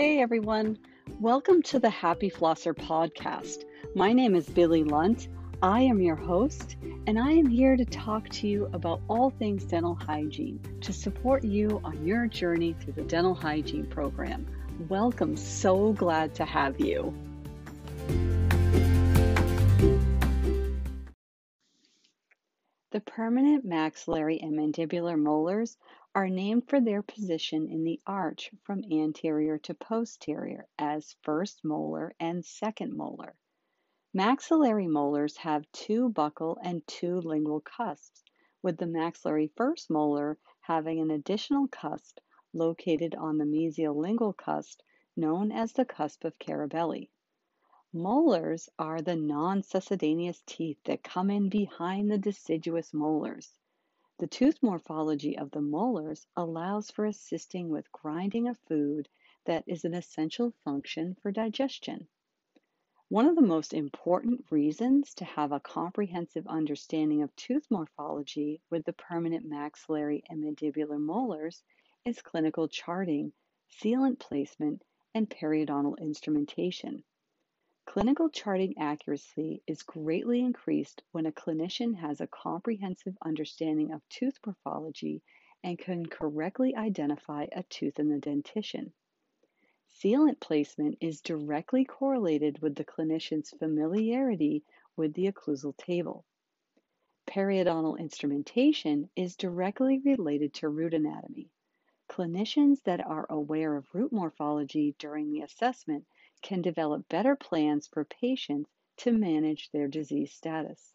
Hey everyone, welcome to the Happy Flosser podcast. My name is Billy Lunt. I am your host, and I am here to talk to you about all things dental hygiene to support you on your journey through the dental hygiene program. Welcome, so glad to have you. The permanent maxillary and mandibular molars are named for their position in the arch from anterior to posterior as first molar and second molar. Maxillary molars have two buccal and two lingual cusps, with the maxillary first molar having an additional cusp located on the mesial lingual cusp known as the cusp of Carabelli. Molars are the non-succedaneous teeth that come in behind the deciduous molars. The tooth morphology of the molars allows for assisting with grinding of food that is an essential function for digestion. One of the most important reasons to have a comprehensive understanding of tooth morphology with the permanent maxillary and mandibular molars is clinical charting, sealant placement, and periodontal instrumentation. Clinical charting accuracy is greatly increased when a clinician has a comprehensive understanding of tooth morphology and can correctly identify a tooth in the dentition. Sealant placement is directly correlated with the clinician's familiarity with the occlusal table. Periodontal instrumentation is directly related to root anatomy. Clinicians that are aware of root morphology during the assessment can develop better plans for patients to manage their disease status.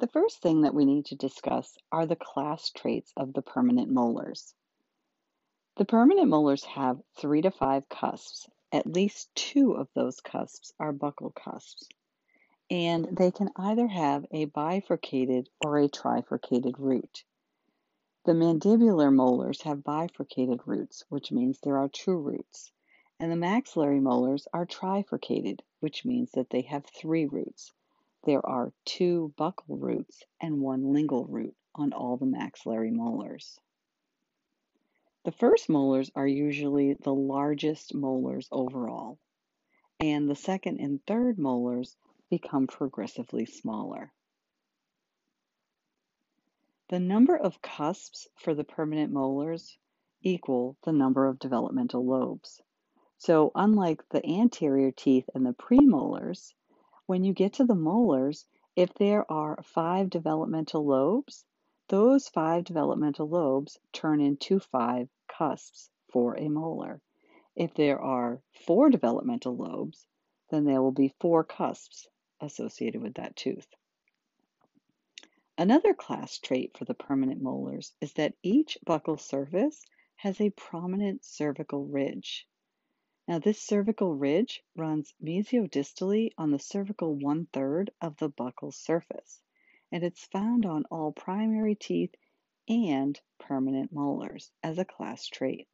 The first thing that we need to discuss are the class traits of the permanent molars. The permanent molars have three to five cusps. At least two of those cusps are buccal cusps, and they can either have a bifurcated or a trifurcated root. The mandibular molars have bifurcated roots, which means there are two roots, and the maxillary molars are trifurcated, which means that they have three roots. There are two buccal roots and one lingual root on all the maxillary molars. The first molars are usually the largest molars overall, and the second and third molars become progressively smaller. The number of cusps for the permanent molars equal the number of developmental lobes. So unlike the anterior teeth and the premolars, when you get to the molars, if there are five developmental lobes, those five developmental lobes turn into five cusps for a molar. If there are four developmental lobes, then there will be four cusps associated with that tooth. Another class trait for the permanent molars is that each buccal surface has a prominent cervical ridge. Now, this cervical ridge runs mesiodistally on the cervical one third of the buccal surface, and it's found on all primary teeth and permanent molars as a class trait.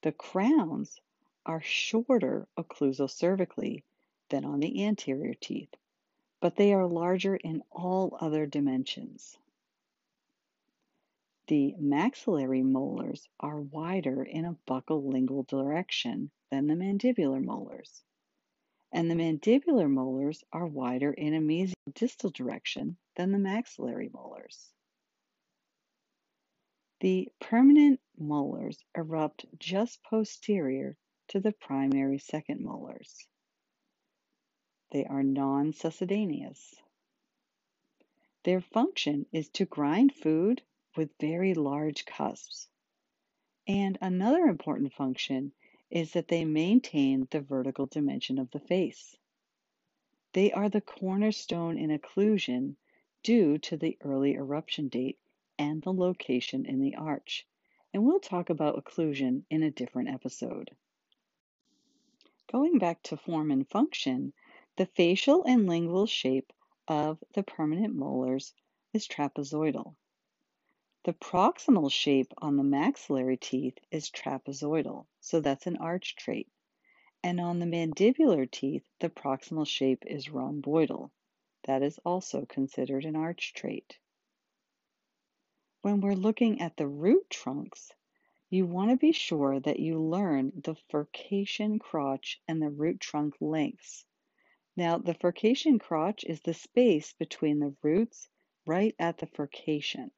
The crowns are shorter occlusocervically than on the anterior teeth, but they are larger in all other dimensions. The maxillary molars are wider in a buccal lingual direction than the mandibular molars, and the mandibular molars are wider in a mesiodistal direction than the maxillary molars. The permanent molars erupt just posterior to the primary second molars. They are non-succedaneous. Their function is to grind food with very large cusps. And another important function is that they maintain the vertical dimension of the face. They are the cornerstone in occlusion due to the early eruption date and the location in the arch. And we'll talk about occlusion in a different episode. Going back to form and function, the facial and lingual shape of the permanent molars is trapezoidal. The proximal shape on the maxillary teeth is trapezoidal, so that's an arch trait. And on the mandibular teeth, the proximal shape is rhomboidal. That is also considered an arch trait. When we're looking at the root trunks, you want to be sure that you learn the furcation crotch and the root trunk lengths. Now, the furcation crotch is the space between the roots right at the furcation.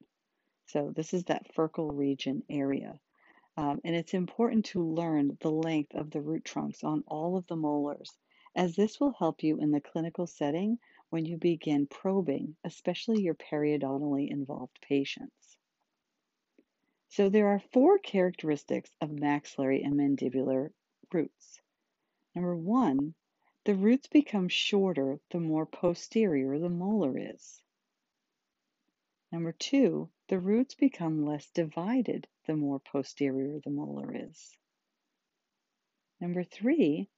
So this is that furcal region area. Um, and it's important to learn the length of the root trunks on all of the molars, as this will help you in the clinical setting when you begin probing, especially your periodontally involved patients. So there are four characteristics of maxillary and mandibular roots. Number one, the roots become shorter the more posterior the molar is. Number two, the roots become less divided the more posterior the molar is. Number three,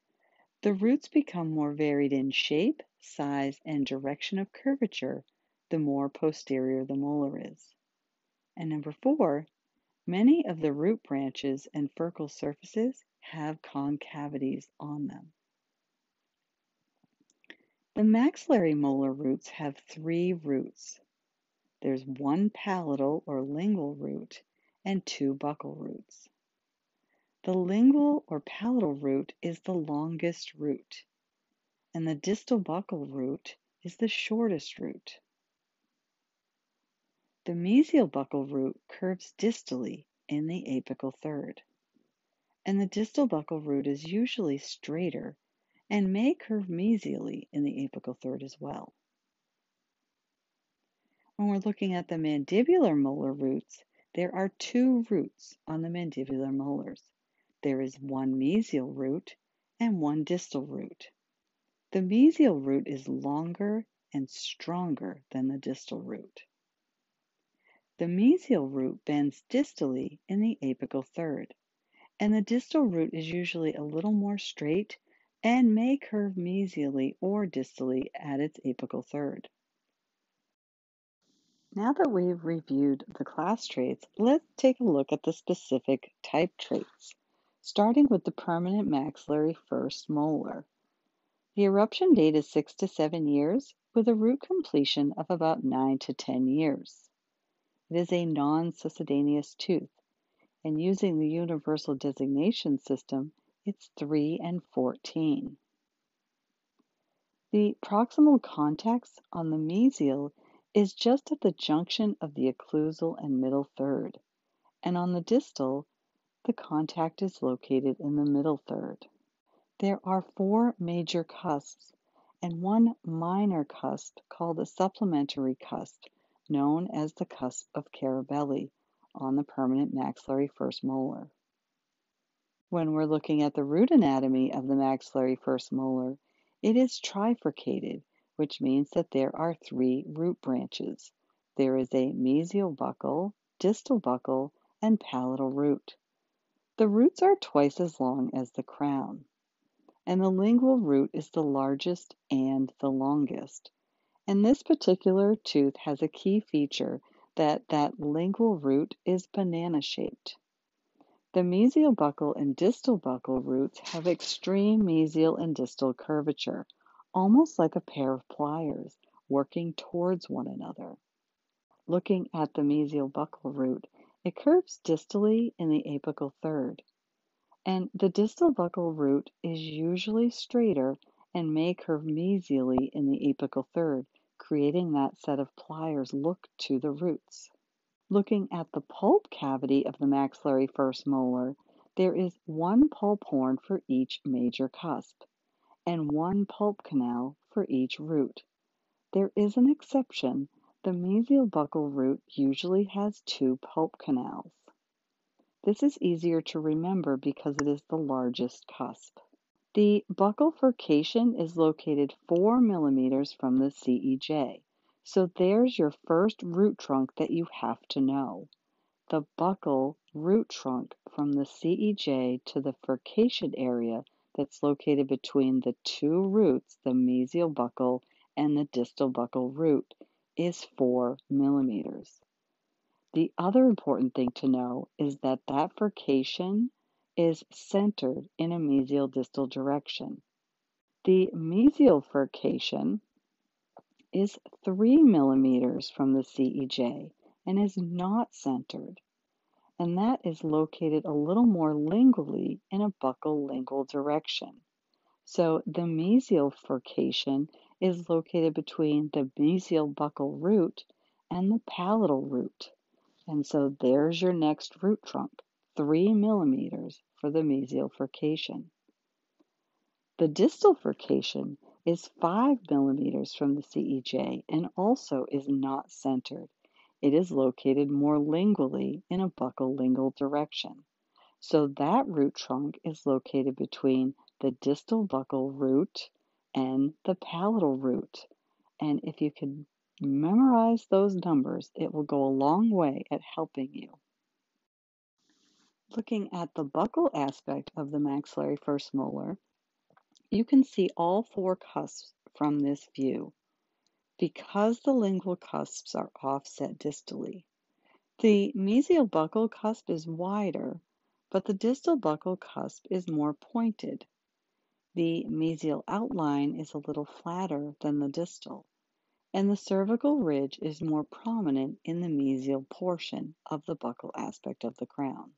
the roots become more varied in shape, size, and direction of curvature the more posterior the molar is. And number four, Many of the root branches and furcal surfaces have concavities on them. The maxillary molar roots have three roots. There's one palatal or lingual root and two buccal roots. The lingual or palatal root is the longest root, and the distal buccal root is the shortest root. The mesial buccal root curves distally in the apical third, and the distal buccal root is usually straighter and may curve mesially in the apical third as well. When we're looking at the mandibular molar roots, there are two roots on the mandibular molars. There is one mesial root and one distal root. The mesial root is longer and stronger than the distal root. The mesial root bends distally in the apical third, and the distal root is usually a little more straight and may curve mesially or distally at its apical third. Now that we've reviewed the class traits, let's take a look at the specific type traits, starting with the permanent maxillary first molar. The eruption date is 6 to 7 years, with a root completion of about 9 to 10 years. It is a non-succedaneous tooth, and using the universal designation system, it's 3 and 14. The proximal contact on the mesial is just at the junction of the occlusal and middle third, and on the distal, the contact is located in the middle third. There are four major cusps and one minor cusp called a supplementary cusp known as the cusp of Carabelli on the permanent maxillary first molar. When we're looking at the root anatomy of the maxillary first molar, it is trifurcated, which means that there are three root branches. There is a mesial buccal, distal buccal, and palatal root. The roots are twice as long as the crown, and the lingual root is the largest and the longest. And this particular tooth has a key feature that that lingual root is banana-shaped. The mesial buccal and distal buccal roots have extreme mesial and distal curvature, almost like a pair of pliers working towards one another. Looking at the mesial buccal root, it curves distally in the apical third, and the distal buccal root is usually straighter and may curve mesially in the apical third, creating that set of pliers look to the roots. Looking at the pulp cavity of the maxillary first molar, there is one pulp horn for each major cusp, and one pulp canal for each root. There is an exception. The mesial buccal root usually has two pulp canals. This is easier to remember because it is the largest cusp. The buccal furcation is located 4 millimeters from the CEJ. So there's your first root trunk that you have to know. The buccal root trunk from the CEJ to the furcation area that's located between the two roots, the mesial buccal and the distal buccal root, is 4 millimeters. The other important thing to know is that that furcation is centered in a mesial distal direction. The mesial furcation is 3 millimeters from the CEJ and is not centered, and that is located a little more lingually in a buccal lingual direction. So the mesial furcation is located between the mesial buccal root and the palatal root. And so there's your next root trunk, three millimeters for the mesial furcation. The distal furcation is five millimeters from the CEJ and also is not centered. It is located more lingually in a buccal lingual direction. So that root trunk is located between the distal buccal root and the palatal root. And if you can memorize those numbers, it will go a long way at helping you. Looking at the buccal aspect of the maxillary first molar, you can see all four cusps from this view. Because the lingual cusps are offset distally, the mesial buccal cusp is wider, but the distal buccal cusp is more pointed. The mesial outline is a little flatter than the distal, and the cervical ridge is more prominent in the mesial portion of the buccal aspect of the crown.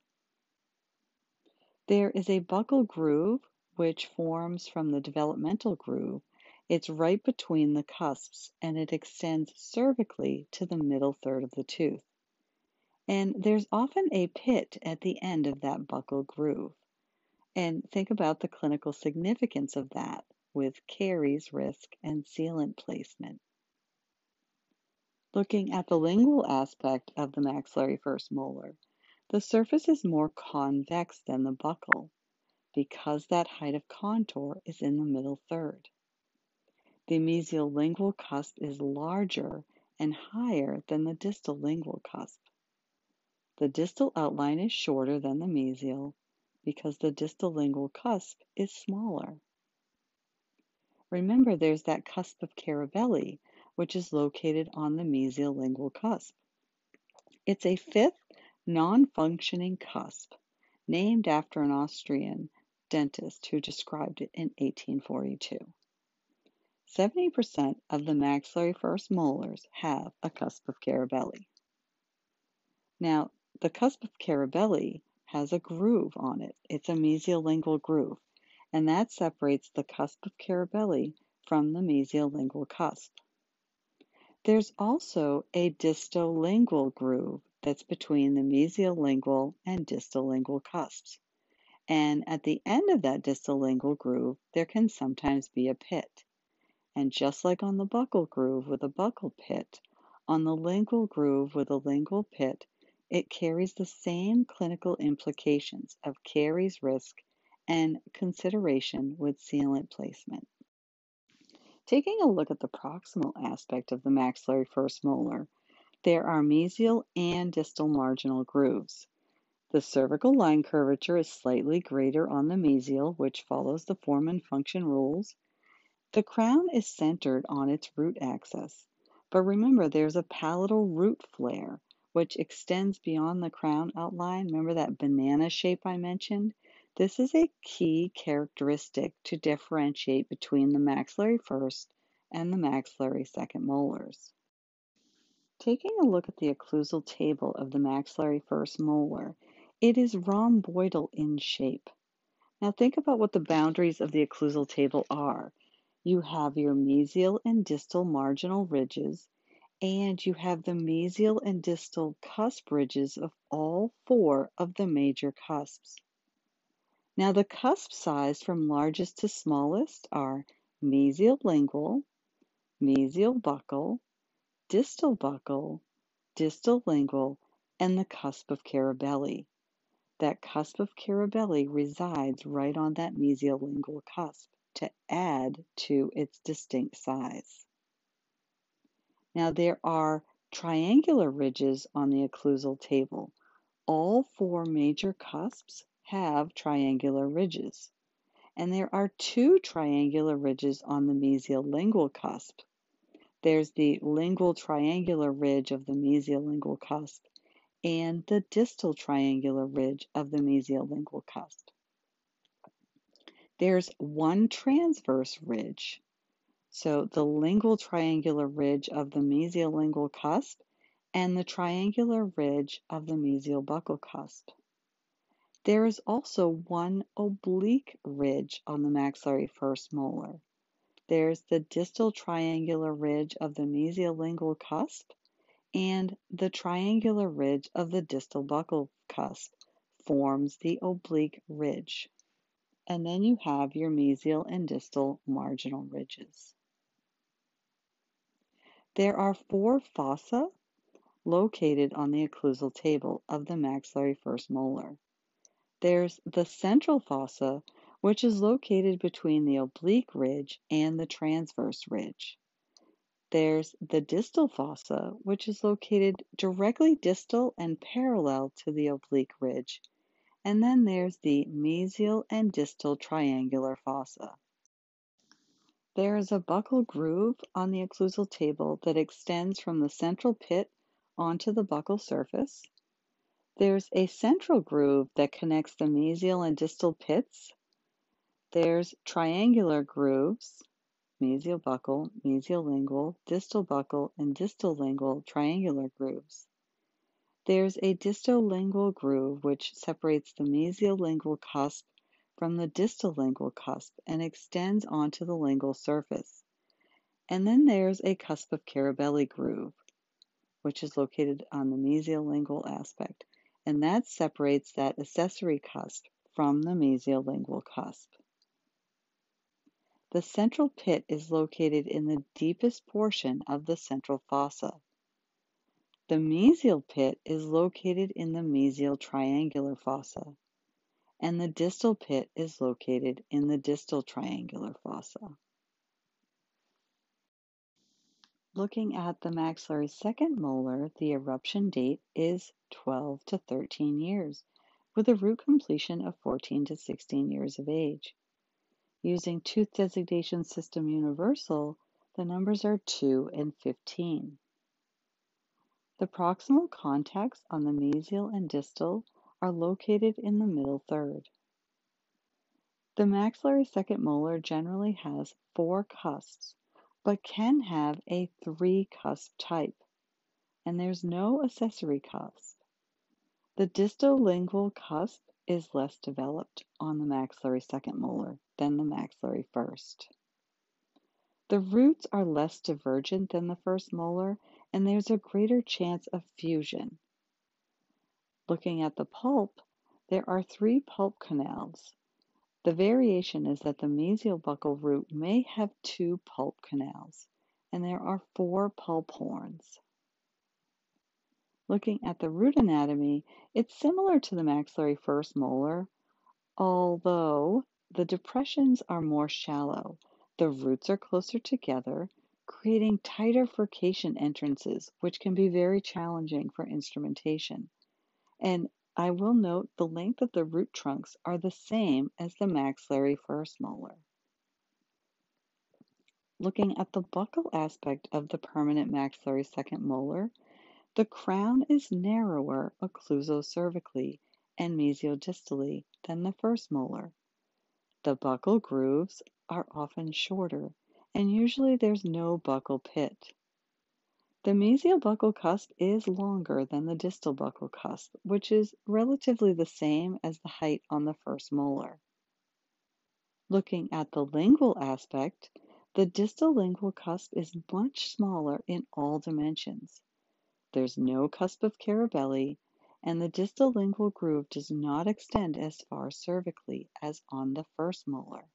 There is a buccal groove which forms from the developmental groove. It's right between the cusps and it extends cervically to the middle third of the tooth. And there's often a pit at the end of that buccal groove. And think about the clinical significance of that with caries risk and sealant placement. Looking at the lingual aspect of the maxillary first molar, the surface is more convex than the buccal because that height of contour is in the middle third. The mesial lingual cusp is larger and higher than the distal lingual cusp. The distal outline is shorter than the mesial because the distal lingual cusp is smaller. Remember, there's that cusp of Carabelli, which is located on the mesial lingual cusp. It's a fifth non-functioning cusp, named after an Austrian dentist who described it in 1842. 70% of the maxillary first molars have a cusp of Carabelli. Now, the cusp of Carabelli has a groove on it. It's a mesiolingual groove, and that separates the cusp of Carabelli from the mesiolingual cusp. There's also a distolingual groove that's between the mesiolingual and distolingual cusps. And at the end of that distolingual groove, there can sometimes be a pit. And just like on the buccal groove with a buccal pit, on the lingual groove with a lingual pit, it carries the same clinical implications of caries risk and consideration with sealant placement. Taking a look at the proximal aspect of the maxillary first molar, there are mesial and distal marginal grooves. The cervical line curvature is slightly greater on the mesial, which follows the form and function rules. The crown is centered on its root axis, but remember there's a palatal root flare, which extends beyond the crown outline. Remember that banana shape I mentioned? This is a key characteristic to differentiate between the maxillary first and the maxillary second molars. Taking a look at the occlusal table of the maxillary first molar, it is rhomboidal in shape. Now think about what the boundaries of the occlusal table are. You have your mesial and distal marginal ridges, and you have the mesial and distal cusp ridges of all four of the major cusps. Now the cusp size from largest to smallest are mesial lingual, mesial buccal, distal buccal, distal lingual, and the cusp of Carabelli. That cusp of Carabelli resides right on that mesiolingual cusp to add to its distinct size. Now there are triangular ridges on the occlusal table. All four major cusps have triangular ridges. And there are two triangular ridges on the mesiolingual cusp. There's the lingual triangular ridge of the mesiolingual cusp and the distal triangular ridge of the mesial lingual cusp. There's one transverse ridge So the lingual triangular ridge of the mesiolingual cusp and the triangular ridge of the mesial buccal cusp. There is also one oblique ridge on the maxillary first molar. There's the distal triangular ridge of the mesiolingual cusp and the triangular ridge of the distal buccal cusp forms the oblique ridge. And then you have your mesial and distal marginal ridges. There are four fossa located on the occlusal table of the maxillary first molar. There's the central fossa, which is located between the oblique ridge and the transverse ridge. There's the distal fossa, which is located directly distal and parallel to the oblique ridge. And then there's the mesial and distal triangular fossa. There is a buccal groove on the occlusal table that extends from the central pit onto the buccal surface. There's a central groove that connects the mesial and distal pits. There's triangular grooves, mesial buccal, mesial lingual, distal buccal, and distal lingual triangular grooves. There's a distolingual groove which separates the mesial lingual cusp from the distal lingual cusp and extends onto the lingual surface. And then there's a cusp of Carabelli groove, which is located on the mesial lingual aspect, and that separates that accessory cusp from the mesial lingual cusp. The central pit is located in the deepest portion of the central fossa. The mesial pit is located in the mesial triangular fossa and the distal pit is located in the distal triangular fossa. Looking at the maxillary second molar, the eruption date is 12 to 13 years, with a root completion of 14 to 16 years of age. Using Tooth Designation System Universal, the numbers are 2 and 15. The proximal contacts on the mesial and distal are located in the middle third. The maxillary second molar generally has four cusps, but can have a three cusp type, and there's no accessory cusp. The distal lingual cusp is less developed on the maxillary second molar than the maxillary first. The roots are less divergent than the first molar, and there's a greater chance of fusion. Looking at the pulp, there are three pulp canals. The variation is that the mesial buccal root may have two pulp canals, and there are four pulp horns. Looking at the root anatomy, it's similar to the maxillary first molar, although the depressions are more shallow. The roots are closer together, creating tighter furcation entrances, which can be very challenging for instrumentation. And I will note the length of the root trunks are the same as the maxillary first molar. Looking at the buccal aspect of the permanent maxillary second molar, the crown is narrower occlusocervically and mesiodistally than the first molar. The buccal grooves are often shorter, and usually there's no buccal pit. The mesial buccal cusp is longer than the distal buccal cusp, which is relatively the same as the height on the first molar. Looking at the lingual aspect, the distal lingual cusp is much smaller in all dimensions. There's no cusp of Carabelli, and the distal lingual groove does not extend as far cervically as on the first molar.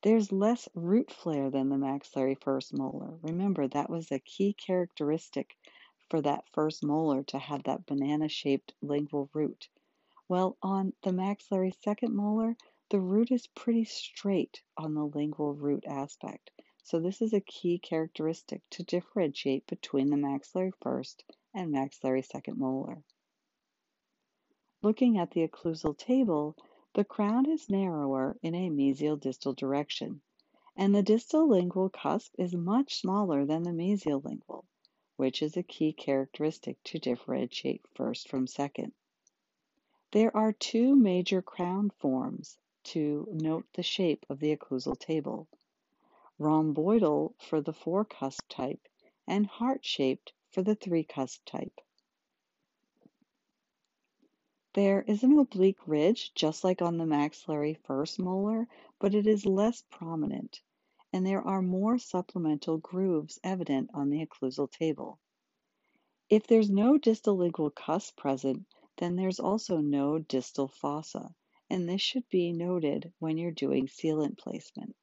There's less root flare than the maxillary first molar. Remember, that was a key characteristic for that first molar to have that banana-shaped lingual root. Well, on the maxillary second molar, the root is pretty straight on the lingual root aspect. So this is a key characteristic to differentiate between the maxillary first and maxillary second molar. Looking at the occlusal table, the crown is narrower in a mesial distal direction, and the distal lingual cusp is much smaller than the mesial lingual, which is a key characteristic to differentiate first from second. There are two major crown forms to note the shape of the occlusal table. Rhomboidal for the four cusp type, and heart shaped for the three cusp type. There is an oblique ridge, just like on the maxillary first molar, but it is less prominent, and there are more supplemental grooves evident on the occlusal table. If there's no distal lingual cusp present, then there's also no distal fossa, and this should be noted when you're doing sealant placement.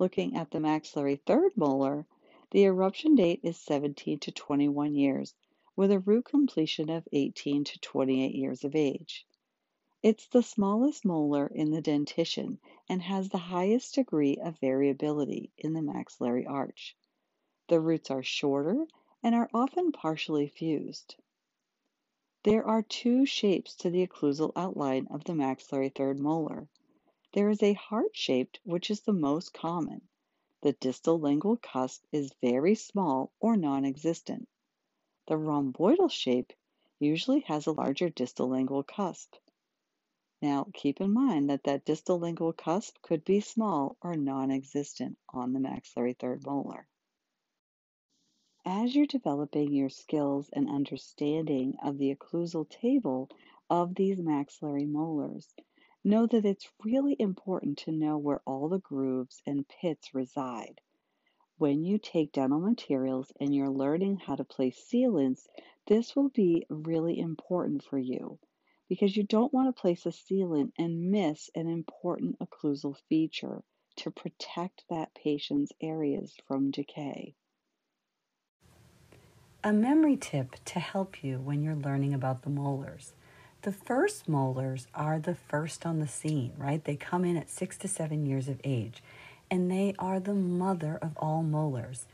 Looking at the maxillary third molar, the eruption date is 17 to 21 years, with a root completion of 18 to 28 years of age. It's the smallest molar in the dentition and has the highest degree of variability in the maxillary arch. The roots are shorter and are often partially fused. There are two shapes to the occlusal outline of the maxillary third molar. There is a heart-shaped, which is the most common. The distal lingual cusp is very small or non-existent. The rhomboidal shape usually has a larger distal lingual cusp. Now, keep in mind that that distal lingual cusp could be small or non-existent on the maxillary third molar. As you're developing your skills and understanding of the occlusal table of these maxillary molars, know that it's really important to know where all the grooves and pits reside when you take dental materials and you're learning how to place sealants, this will be really important for you because you don't want to place a sealant and miss an important occlusal feature to protect that patient's areas from decay. A memory tip to help you when you're learning about the molars. The first molars are the first on the scene, right? They come in at six to seven years of age and they are the mother of all molars.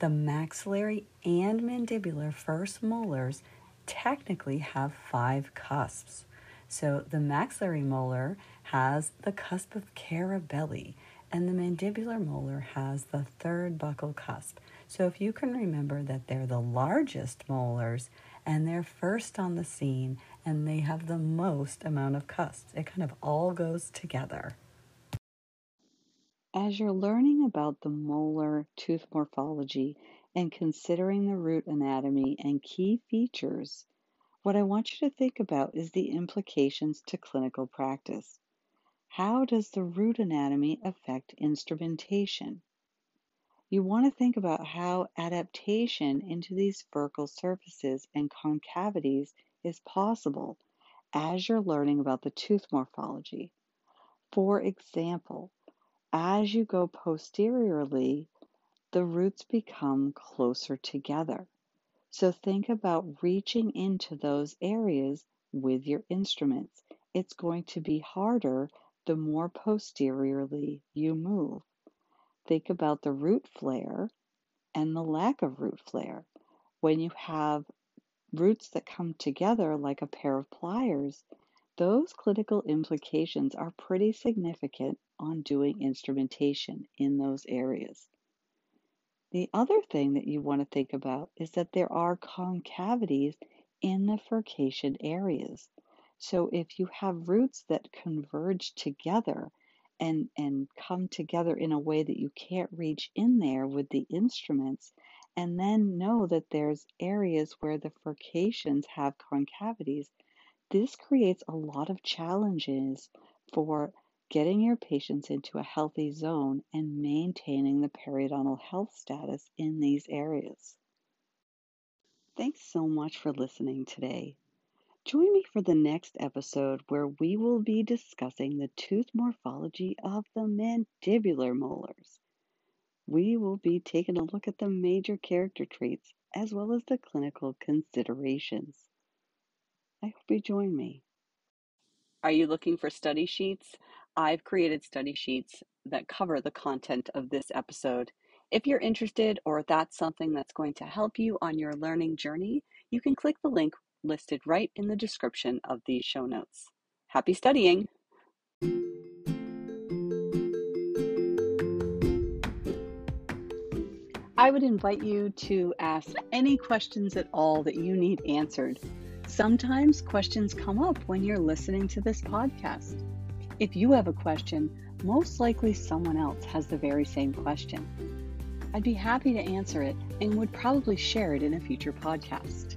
The maxillary and mandibular first molars technically have five cusps. So the maxillary molar has the cusp of Carabelli, and the mandibular molar has the third buccal cusp. So if you can remember that they're the largest molars and they're first on the scene and they have the most amount of cusps, it kind of all goes together. As you're learning about the molar tooth morphology and considering the root anatomy and key features, what I want you to think about is the implications to clinical practice. How does the root anatomy affect instrumentation? You want to think about how adaptation into these vertical surfaces and concavities is possible as you're learning about the tooth morphology. For example, as you go posteriorly, the roots become closer together. So think about reaching into those areas with your instruments. It's going to be harder the more posteriorly you move. Think about the root flare and the lack of root flare. When you have roots that come together like a pair of pliers, those clinical implications are pretty significant on doing instrumentation in those areas. The other thing that you want to think about is that there are concavities in the furcation areas. So if you have roots that converge together and, and come together in a way that you can't reach in there with the instruments, and then know that there's areas where the furcations have concavities, this creates a lot of challenges for getting your patients into a healthy zone and maintaining the periodontal health status in these areas. Thanks so much for listening today. Join me for the next episode where we will be discussing the tooth morphology of the mandibular molars. We will be taking a look at the major character traits as well as the clinical considerations. I hope you join me. Are you looking for study sheets? I've created study sheets that cover the content of this episode. If you're interested or that's something that's going to help you on your learning journey, you can click the link listed right in the description of these show notes. Happy studying! I would invite you to ask any questions at all that you need answered. Sometimes questions come up when you're listening to this podcast. If you have a question, most likely someone else has the very same question. I'd be happy to answer it and would probably share it in a future podcast.